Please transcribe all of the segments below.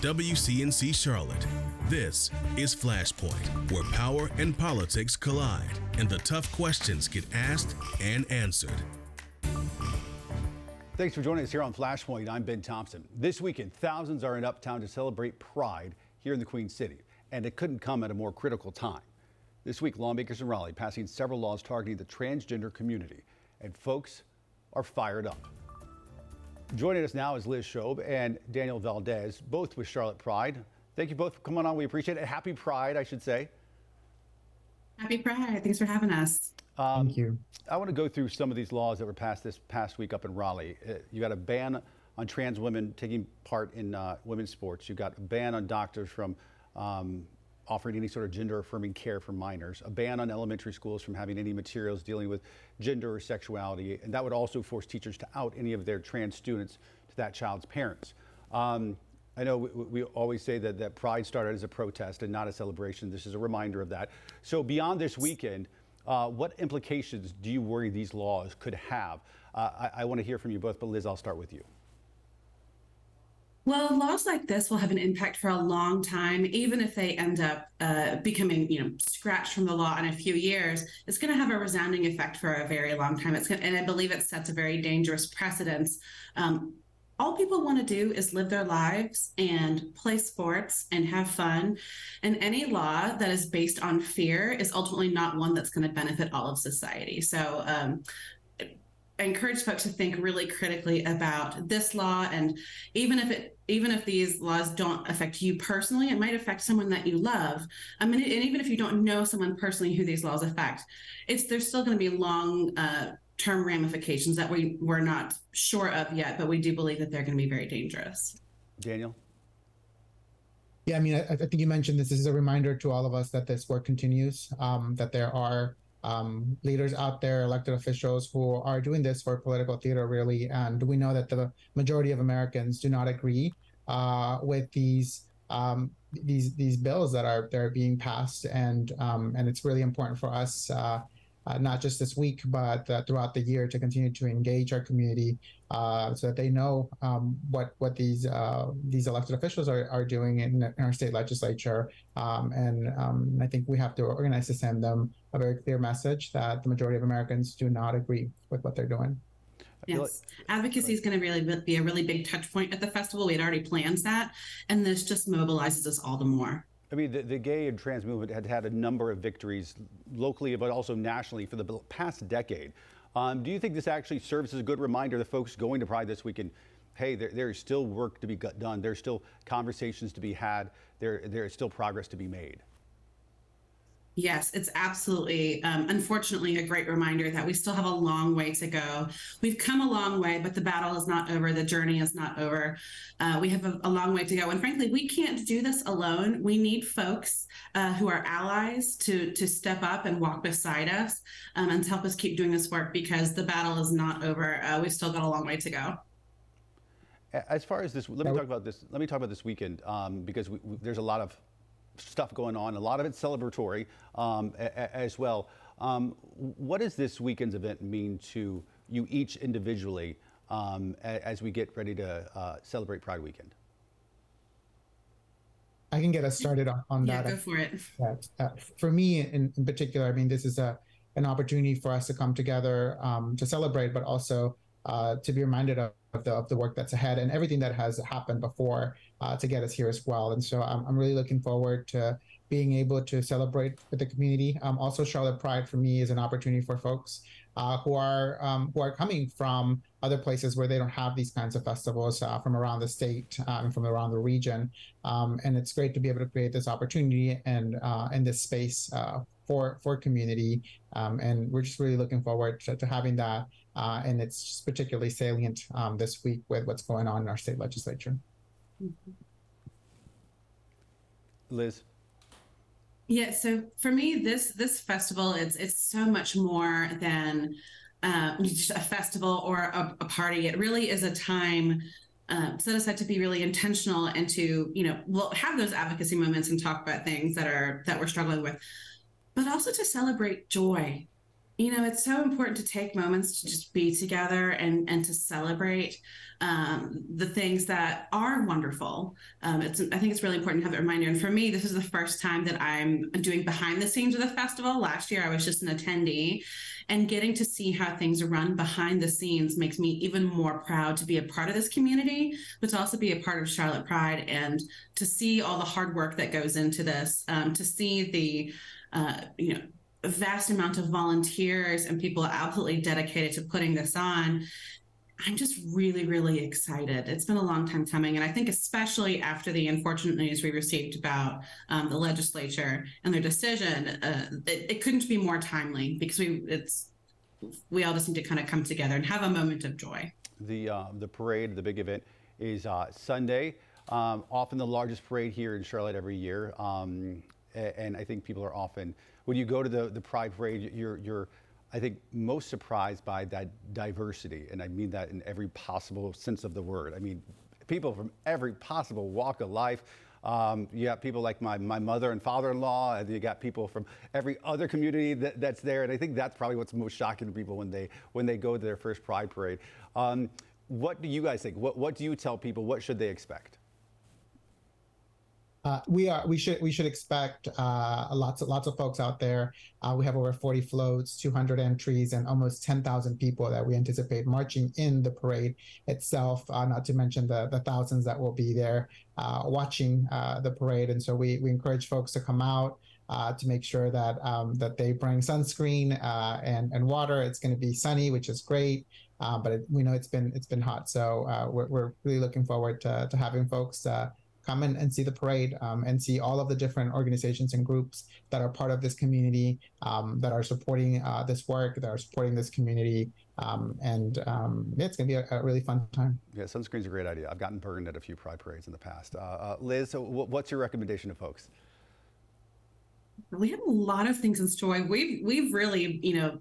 WCNC Charlotte. This is Flashpoint, where power and politics collide and the tough questions get asked and answered. Thanks for joining us here on Flashpoint. I'm Ben Thompson. This weekend, thousands are in Uptown to celebrate Pride here in the Queen City, and it couldn't come at a more critical time. This week, lawmakers in Raleigh passing several laws targeting the transgender community, and folks are fired up. Joining us now is Liz Schob and Daniel Valdez, both with Charlotte Pride. Thank you both for coming on. We appreciate it. Happy Pride, I should say. Happy Pride. Thanks for having us. Um, Thank you. I want to go through some of these laws that were passed this past week up in Raleigh. Uh, you got a ban on trans women taking part in uh, women's sports. You got a ban on doctors from um, offering any sort of gender affirming care for minors, a ban on elementary schools from having any materials dealing with gender or sexuality, and that would also force teachers to out any of their trans students to that child's parents. Um, I know we, we, always say that, that Pride started as a protest and not a celebration. This is a reminder of that. So, beyond this weekend, uh, what implications do you worry these laws could have? Uh, I, I want to hear from you both, but Liz, I'll start with you. Well, laws like this will have an impact for a long time, even if they end up uh, becoming, you know, scratched from the law in a few years. It's going to have a resounding effect for a very long time. It's going and I believe it sets a very dangerous precedence. Um, all people want to do is live their lives and play sports and have fun. And any law that is based on fear is ultimately not one that's going to benefit all of society. So um, encourage folks to think really critically about this law and even if it even if these laws don't affect you personally it might affect someone that you love. I mean and even if you don't know someone personally who these laws affect it's there's still going to be long uh, term ramifications that we we're not sure of yet but we do believe that they're going to be very dangerous. Daniel? Yeah, I mean, I, I, think you mentioned this. This is a reminder to all of us that this work continues, um, that there are um, leaders out there, elected officials who are doing this for political theater, really. And we know that the majority of Americans do not agree uh, with these um, these these bills that are that are being passed, and um, and it's really important for us. Uh, uh, not just this week, but uh, throughout the year to continue to engage our community uh, so that they know um, what what these uh, these elected officials are, are doing in, in our state legislature. Um, and um, I think we have to organize to send them a very clear message that the majority of Americans do not agree with what they're doing. Yes, advocacy is going to really be a really big touch point at the festival. We had already planned that, and this just mobilizes us all the more. I mean, the, the, gay and trans movement had had a number of victories locally, but also nationally for the past decade. Um, do you think this actually serves as a good reminder to folks going to Pride this weekend? Hey, there, there is still work to be done. There's still conversations to be had. There, there is still progress to be made. Yes, it's absolutely, um, unfortunately, a great reminder that we still have a long way to go. We've come a long way, but the battle is not over. The journey is not over. Uh, we have a, a, long way to go. And frankly, we can't do this alone. We need folks uh, who are allies to, to step up and walk beside us um, and to help us keep doing this work because the battle is not over. Uh, we've still got a long way to go. As far as this, let me talk about this. Let me talk about this weekend um, because we, we, there's a lot of stuff going on. A lot of it celebratory um, a, as well. Um, what does this weekend's event mean to you each individually um, a, as we get ready to uh, celebrate Pride Weekend? I can get us started on, on yeah, that. Yeah, go for it. Uh, for me, in, in, particular, I mean, this is a an opportunity for us to come together um, to celebrate, but also uh, to be reminded of the, of the work that's ahead and everything that has happened before uh, to get us here as well. And so I'm, I'm really looking forward to being able to celebrate with the community. Um, also, Charlotte Pride for me is an opportunity for folks uh, who are um, who are coming from other places where they don't have these kinds of festivals uh, from around the state and from around the region. Um, and it's great to be able to create this opportunity and uh, this space uh, for for community. Um, and we're just really looking forward to, to having that. Uh, and it's just particularly salient um, this week with what's going on in our state legislature. Mm-hmm. Liz. Yeah, so for me, this this festival it's it's so much more than uh, just a festival or a, a, party. It really is a time uh, set aside to be really intentional and to you know we'll have those advocacy moments and talk about things that are that we're struggling with, but also to celebrate joy you know it's so important to take moments to just be together and and to celebrate um, the things that are wonderful. Um, it's i think it's really important to have a reminder. And for me this is the first time that i'm doing behind the scenes of the festival. Last year i was just an attendee. And getting to see how things run behind the scenes makes me even more proud to be a part of this community but to also be a part of charlotte pride and to see all the hard work that goes into this um, to see the uh, you know vast amount of volunteers and people absolutely dedicated to putting this on. I'm just really, really excited. It's been a long time coming. And I think, especially after the unfortunate news we received about um, the legislature and their decision, uh, it, it, couldn't be more timely because we, it's, we all just need to kind of come together and have a moment of joy. The, uh, the parade, the big event, is uh, Sunday. Um, often the largest parade here in Charlotte every year. Um, and I think people are often when you go to the, the Pride Parade, you're, you're, I think, most surprised by that diversity. And I mean that in every possible sense of the word. I mean, people from every possible walk of life. Um, you got people like my, my mother and father-in-law, and you got people from every other community that, that's there. And I think that's probably what's most shocking to people when they, when they go to their first Pride Parade. Um, what do you guys think? What, what do you tell people? What should they expect? Uh, we are we should we should expect uh, lots of lots of folks out there. Uh, we have over 40 floats, 200 entries, and almost 10,000 people that we anticipate marching in the parade itself. Uh, not to mention the the thousands that will be there uh, watching uh, the parade. And so we we encourage folks to come out. to make sure that um, that they bring sunscreen and and water. It's going to be sunny, which is great. but it, we know it's been it's been hot, so we're, we're really looking forward to, to having folks come in and see the parade um, and see all of the different organizations and groups that are part of this community um, that are supporting uh, this work, that are supporting this community. Um, and um, yeah, it's going to be a, a, really fun time. Yeah, sunscreen's a great idea. I've gotten burned at a few pride parades in the past. Uh, uh, Liz, so what's your recommendation to folks? We have a lot of things in store. We've we've really, you know,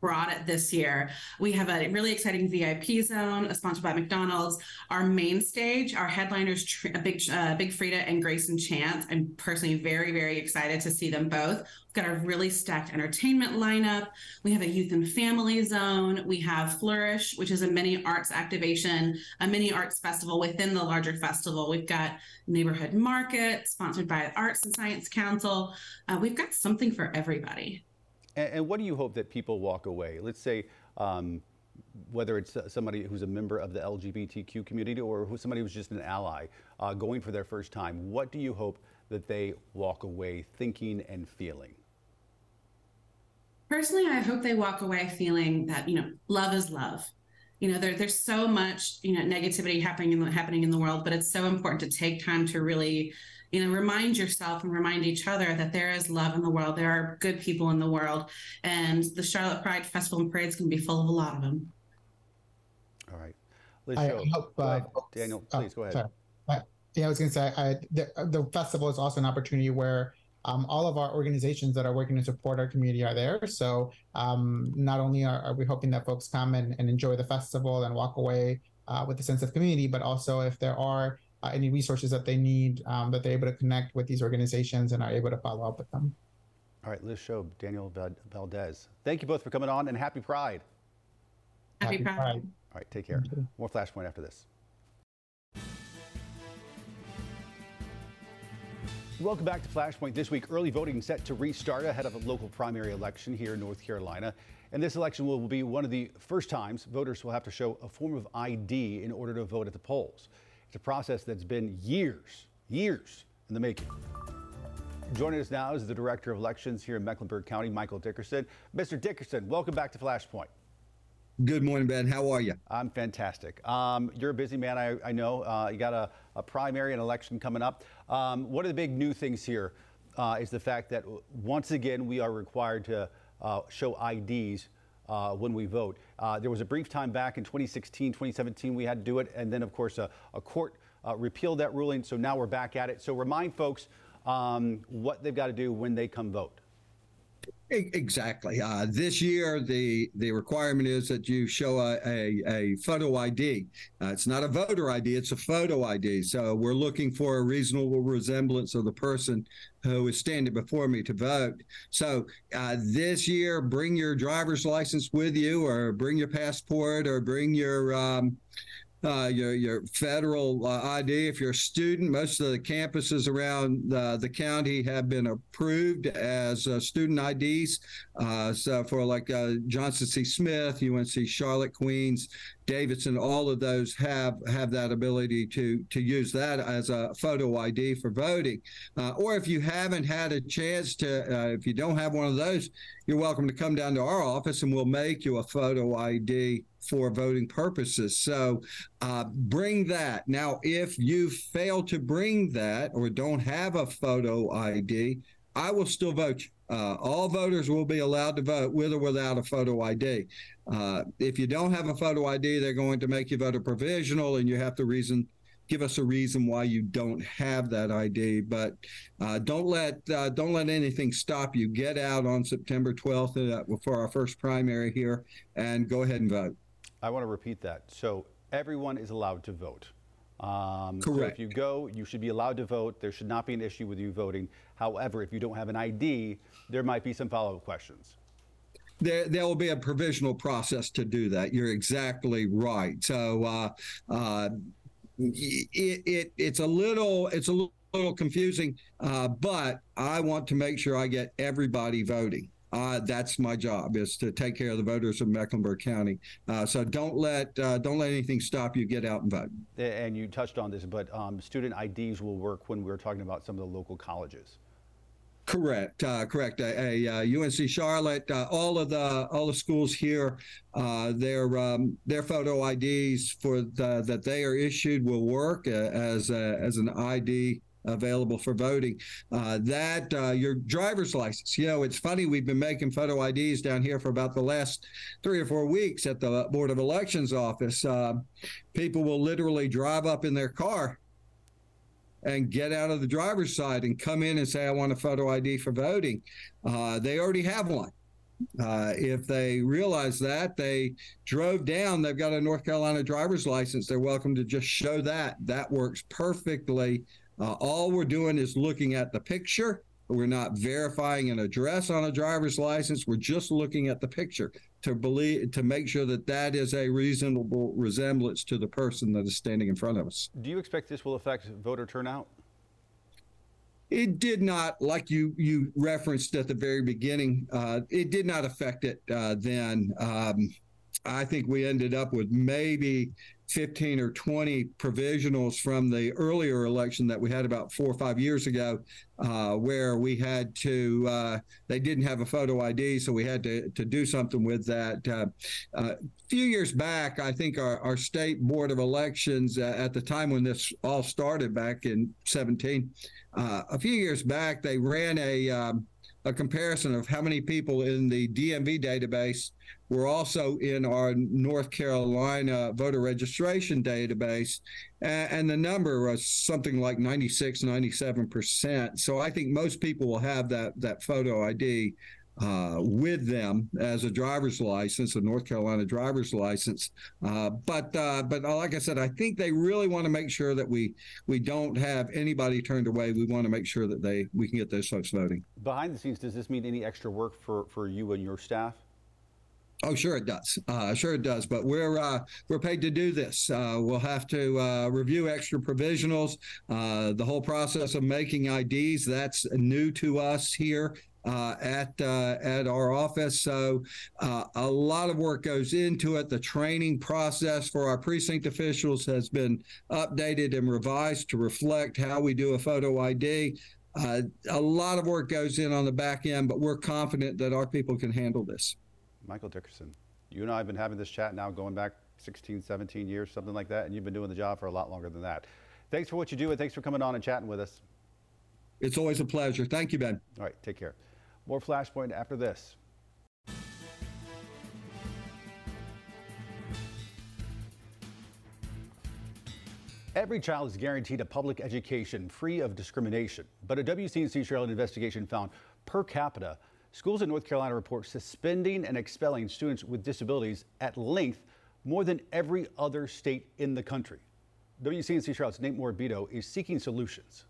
brought it this year. We have a really exciting VIP zone, sponsored by McDonald's. Our main stage, our headliners, Big uh, Big Freedia and Greyson Chance. I'm personally very very excited to see them both. We've got a really stacked entertainment lineup. We have a youth and family zone. We have Flourish, which is a mini arts activation, a mini arts festival within the larger festival. We've got neighborhood market sponsored by Arts and Science Council. Uh, we've got something for everybody. And, and, what do you hope that people walk away? Let's say, um, whether it's somebody who's a member of the LGBTQ community or who's somebody who's just an ally uh, going for their first time, what do you hope that they walk away thinking and feeling? Personally, I hope they walk away feeling that, you know, love is love. You know, there, there's so much, you know, negativity happening in the, happening in the world, but it's so important to take time to really you know remind yourself and remind each other that there is love in the world. There are good people in the world. And the charlotte pride festival and parades can be full of a lot of them. All right. Liz I hope, uh, daniel. oh, please go ahead. uh, yeah i was going to say I, the, the festival is also an opportunity where um, all of our organizations that are working to support our community are there. So um, not only are, are, we hoping that folks come and, and, enjoy the festival and walk away uh, with a sense of community, but also if there are uh, any resources that they need, um, that they're able to connect with these organizations and are able to follow up with them. All right, Liz Schob, Daniel Valdez. Thank you both for coming on and happy Pride. Happy, happy Pride. Pride. All right, take care. More Flashpoint after this. Welcome back to Flashpoint. This week, early voting set to restart ahead of a local primary election here in North Carolina. And this election will be one of the first times voters will have to show a form of ID in order to vote at the polls. It's a process that's been years, years in the making. Joining us now is the Director of Elections here in Mecklenburg County, Michael Dickerson. Mr. Dickerson, welcome back to Flashpoint. Good morning, Ben. How are you? I'm fantastic. Um, you're a busy man, I, I know. Uh, you got a, a, primary and election coming up. Um, one of the big new things here uh, is the fact that once again we are required to uh, show IDs uh, when we vote. Uh, there was a brief time back in 2016, 2017, we had to do it. And then, of course, a, a court uh, repealed that ruling. So now we're back at it. So remind folks um, what they've got to do when they come vote. Exactly. Uh, this year, the the requirement is that you show a, a, a photo ID. Uh, it's not a voter ID; it's a photo ID. So we're looking for a reasonable resemblance of the person who is standing before me to vote. So uh, this year, bring your driver's license with you, or bring your passport, or bring your um, uh, your your federal uh, ID. If you're a student, most of the campuses around uh, the county have been approved as uh, student IDs. Uh, so for like uh, Johnson C. Smith, UNC Charlotte, Queens, Davidson, all of those have have that ability to to use that as a photo ID for voting. Or if you haven't had a chance to, if you don't have one of those, you're welcome to come down to our office and we'll make you a photo ID for voting purposes. So uh, bring that. Now, if you fail to bring that or don't have a photo ID, I will still vote. Uh, all voters will be allowed to vote with or without a photo ID. Uh, if you don't have a photo ID, they're going to make you vote a provisional, and you have to reason give us a reason why you don't have that ID. But uh, don't let uh, don't let anything stop you. Get out on September 12th uh, for our first primary here, and go ahead and vote. I want to repeat that. So everyone is allowed to vote. Um, So if you go, you should be allowed to vote. There should not be an issue with you voting. However, if you don't have an ID, there might be some follow-up questions. There, there will be a provisional process to do that. You're exactly right. So uh, uh, it, it it's a little it's a little confusing, uh, but I want to make sure I get everybody voting. Uh, that's my job is to take care of the voters of Mecklenburg County. Uh, so don't let uh, don't let anything stop you. Get out and vote. And you touched on this, but um, student IDs will work when we're talking about some of the local colleges. Correct, uh, correct. A, a, uh, UNC Charlotte, uh, all of the all the schools here, uh, their um, their photo IDs for the, that they are issued will work uh, as a, as an ID available for voting. Uh, that uh, your driver's license. You know, it's funny. We've been making photo IDs down here for about the last three or four weeks at the Board of Elections office. Uh, people will literally drive up in their car and get out of the driver's side and come in and say, I want a photo ID for voting. Uh, they already have one. Uh, if they realize that, they drove down, they've got a North Carolina driver's license, they're welcome to just show that. That works perfectly. Uh, all we're doing is looking at the picture. We're not verifying an address on a driver's license. We're just looking at the picture to believe to make sure that that is a reasonable resemblance to the person that is standing in front of us. Do you expect this will affect voter turnout? It did not, like you you referenced at the very beginning. Uh, it did not affect it uh, then. Um, I think we ended up with maybe 15 or 20 provisionals from the earlier election that we had about four or five years ago, uh, where we had to, uh, they didn't have a photo ID, so we had to, to do something with that. Uh, uh, a few years back, I think our, our state board of elections, uh, at the time when this all started back in 17, uh, a few years back, they ran a, um, a comparison of how many people in the DMV database were also in our North Carolina voter registration database. A- And the number was something like 96, 97%. So I think most people will have that, that photo ID uh, with them as a driver's license, a North Carolina driver's license. Uh, but uh, but like I said, I think they really want to make sure that we we don't have anybody turned away. We want to make sure that they we can get those folks voting. Behind the scenes, does this mean any extra work for, for you and your staff? Oh, sure it does. Uh, sure it does. But we're uh, we're paid to do this. Uh, we'll have to uh, review extra provisionals. Uh, the whole process of making IDs that's new to us here. Uh, at uh, at our office, so uh, a lot of work goes into it. The training process for our precinct officials has been updated and revised to reflect how we do a photo ID. Uh, a lot of work goes in on the back end, but we're confident that our people can handle this. Michael Dickerson, you and I have been having this chat now going back 16, 17 years, something like that, and you've been doing the job for a lot longer than that. Thanks for what you do, and thanks for coming on and chatting with us. It's always a pleasure. Thank you, Ben. All right, take care. More Flashpoint after this. Every child is guaranteed a public education free of discrimination. But a WCNC Charlotte investigation found per capita, Schools in North Carolina report suspending and expelling students with disabilities at length more than every other state in the country. WCNC Charlotte's Nate Morabito is seeking solutions.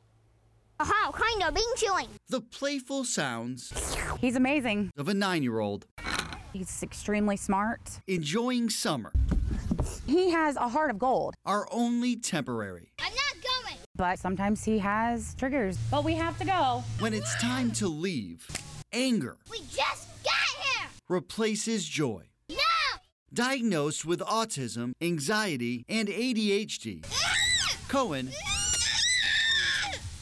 How kind of being chewing. The playful sounds He's amazing. of a nine year old He's extremely smart. enjoying summer He has a heart of gold, are only temporary. I'm not going. but sometimes he has triggers. But we have to go. When it's time to leave, anger We just got here. replaces joy. No. Diagnosed with autism, anxiety, and ADHD, ah! Cohen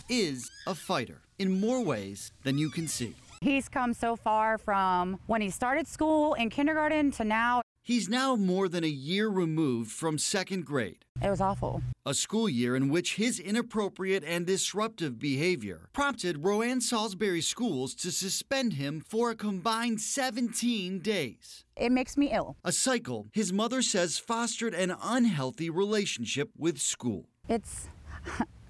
is a fighter in more ways than you can see. He's come so far from when he started school in kindergarten to now. He's now more than a year removed from second grade, It was awful. a school year in which his inappropriate and disruptive behavior prompted Rowan Salisbury Schools to suspend him for a combined 17 days. It makes me ill. A cycle his mother says fostered an unhealthy relationship with school. It's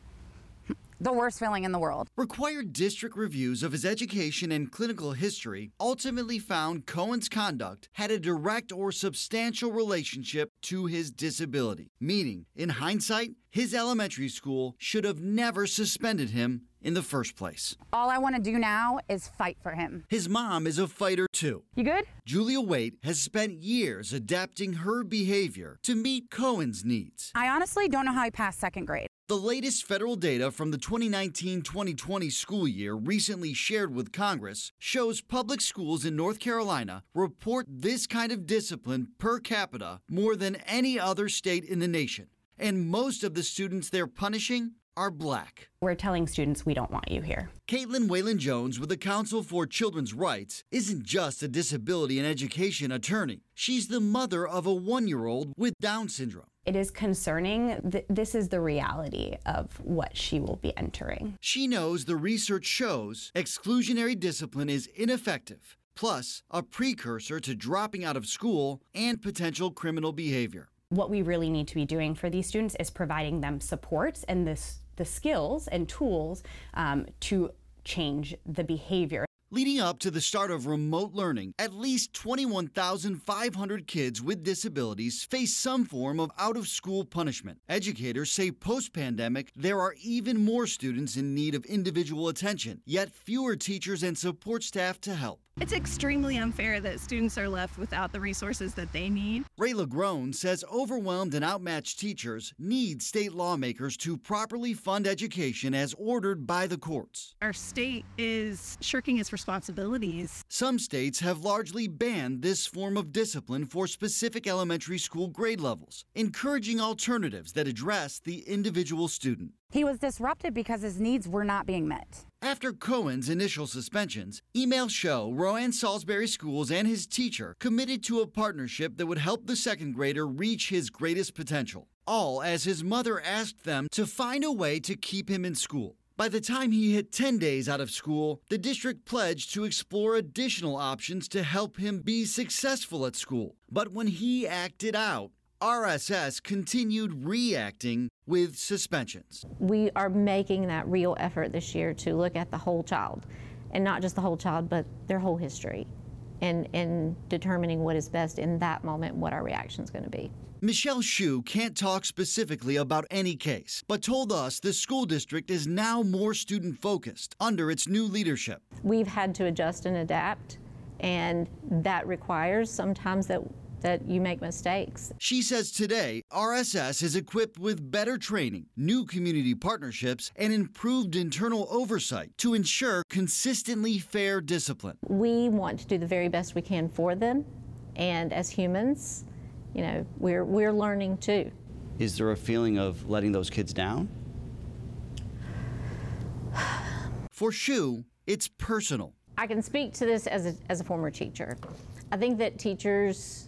the worst feeling in the world. Required district reviews of his education and clinical history ultimately found Cohen's conduct had a direct or substantial relationship to his disability, meaning, in hindsight, his elementary school should have never suspended him in the first place. All I want to do now is fight for him. His mom is a fighter too. You good? Julia Waite has spent years adapting her behavior to meet Cohen's needs. I honestly don't know how he passed second grade. The latest federal data from the 2019 2020 school year, recently shared with Congress, shows public schools in North Carolina report this kind of discipline per capita more than any other state in the nation. And most of the students they're punishing are black. We're telling students we don't want you here. Caitlin Whalen Jones with the Council for Children's Rights isn't just a disability and education attorney. She's the mother of a one year old with Down syndrome. It is concerning. Th- this is the reality of what she will be entering. She knows the research shows exclusionary discipline is ineffective, plus a precursor to dropping out of school and potential criminal behavior. What we really need to be doing for these students is providing them supports and this, the skills and tools um, to change the behavior. Leading up to the start of remote learning, at least 21,500 kids with disabilities face some form of out of school punishment. Educators say post pandemic, there are even more students in need of individual attention, yet fewer teachers and support staff to help. It's extremely unfair that students are left without the resources that they need. Ray LaGrone says overwhelmed and outmatched teachers need state lawmakers to properly fund education as ordered by the courts. Our state is shirking its responsibilities. Some states have largely banned this form of discipline for specific elementary school grade levels, encouraging alternatives that address the individual student. He was disrupted because his needs were not being met. After Cohen's initial suspensions, emails show Rowan Salisbury Schools and his teacher committed to a partnership that would help the second grader reach his greatest potential. All as his mother asked them to find a way to keep him in school. By the time he hit 10 days out of school, the district pledged to explore additional options to help him be successful at school. But when he acted out, RSS continued reacting with suspensions. We are making that real effort this year to look at the whole child, and not just the whole child, but their whole history, and, and determining what is best in that moment, what our reaction is going to be. Michelle Shu can't talk specifically about any case, but told us the school district is now more student focused under its new leadership. We've had to adjust and adapt, and that requires sometimes that that you make mistakes. She says today RSS is equipped with better training, new community partnerships, and improved internal oversight to ensure consistently fair discipline. We want to do the very best we can for them, and as humans, you know, we're we're learning too. Is there a feeling of letting those kids down? For Shu, it's personal. I can speak to this as a, as a former teacher. I think that teachers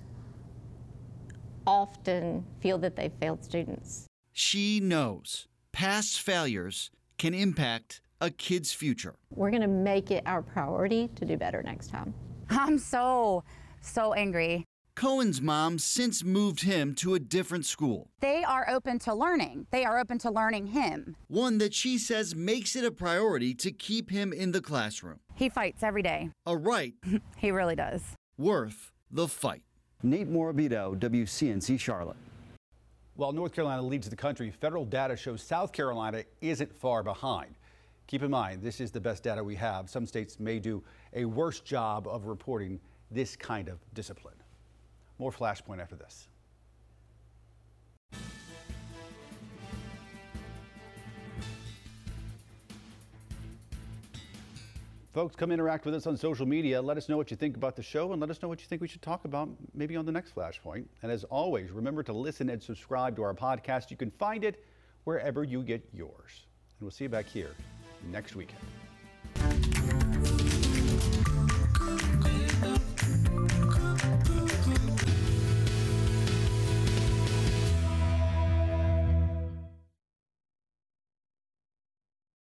often feel that they've failed students. She knows past failures can impact a kid's future. We're going to make it our priority to do better next time. I'm so, so angry. Cohen's mom since moved him to a different school, They are open to learning. They are open to learning him. one that she says makes it a priority to keep him in the classroom. He fights every day. A right. he really does. Worth the fight. Nate Morabito, WCNC Charlotte. While North Carolina leads the country, federal data shows South Carolina isn't far behind. Keep in mind, this is the best data we have. Some states may do a worse job of reporting this kind of discipline. More Flashpoint after this. Folks, come interact with us on social media. Let us know what you think about the show and let us know what you think we should talk about maybe on the next Flashpoint. And as always, remember to listen and subscribe to our podcast. You can find it wherever you get yours. And we'll see you back here next weekend.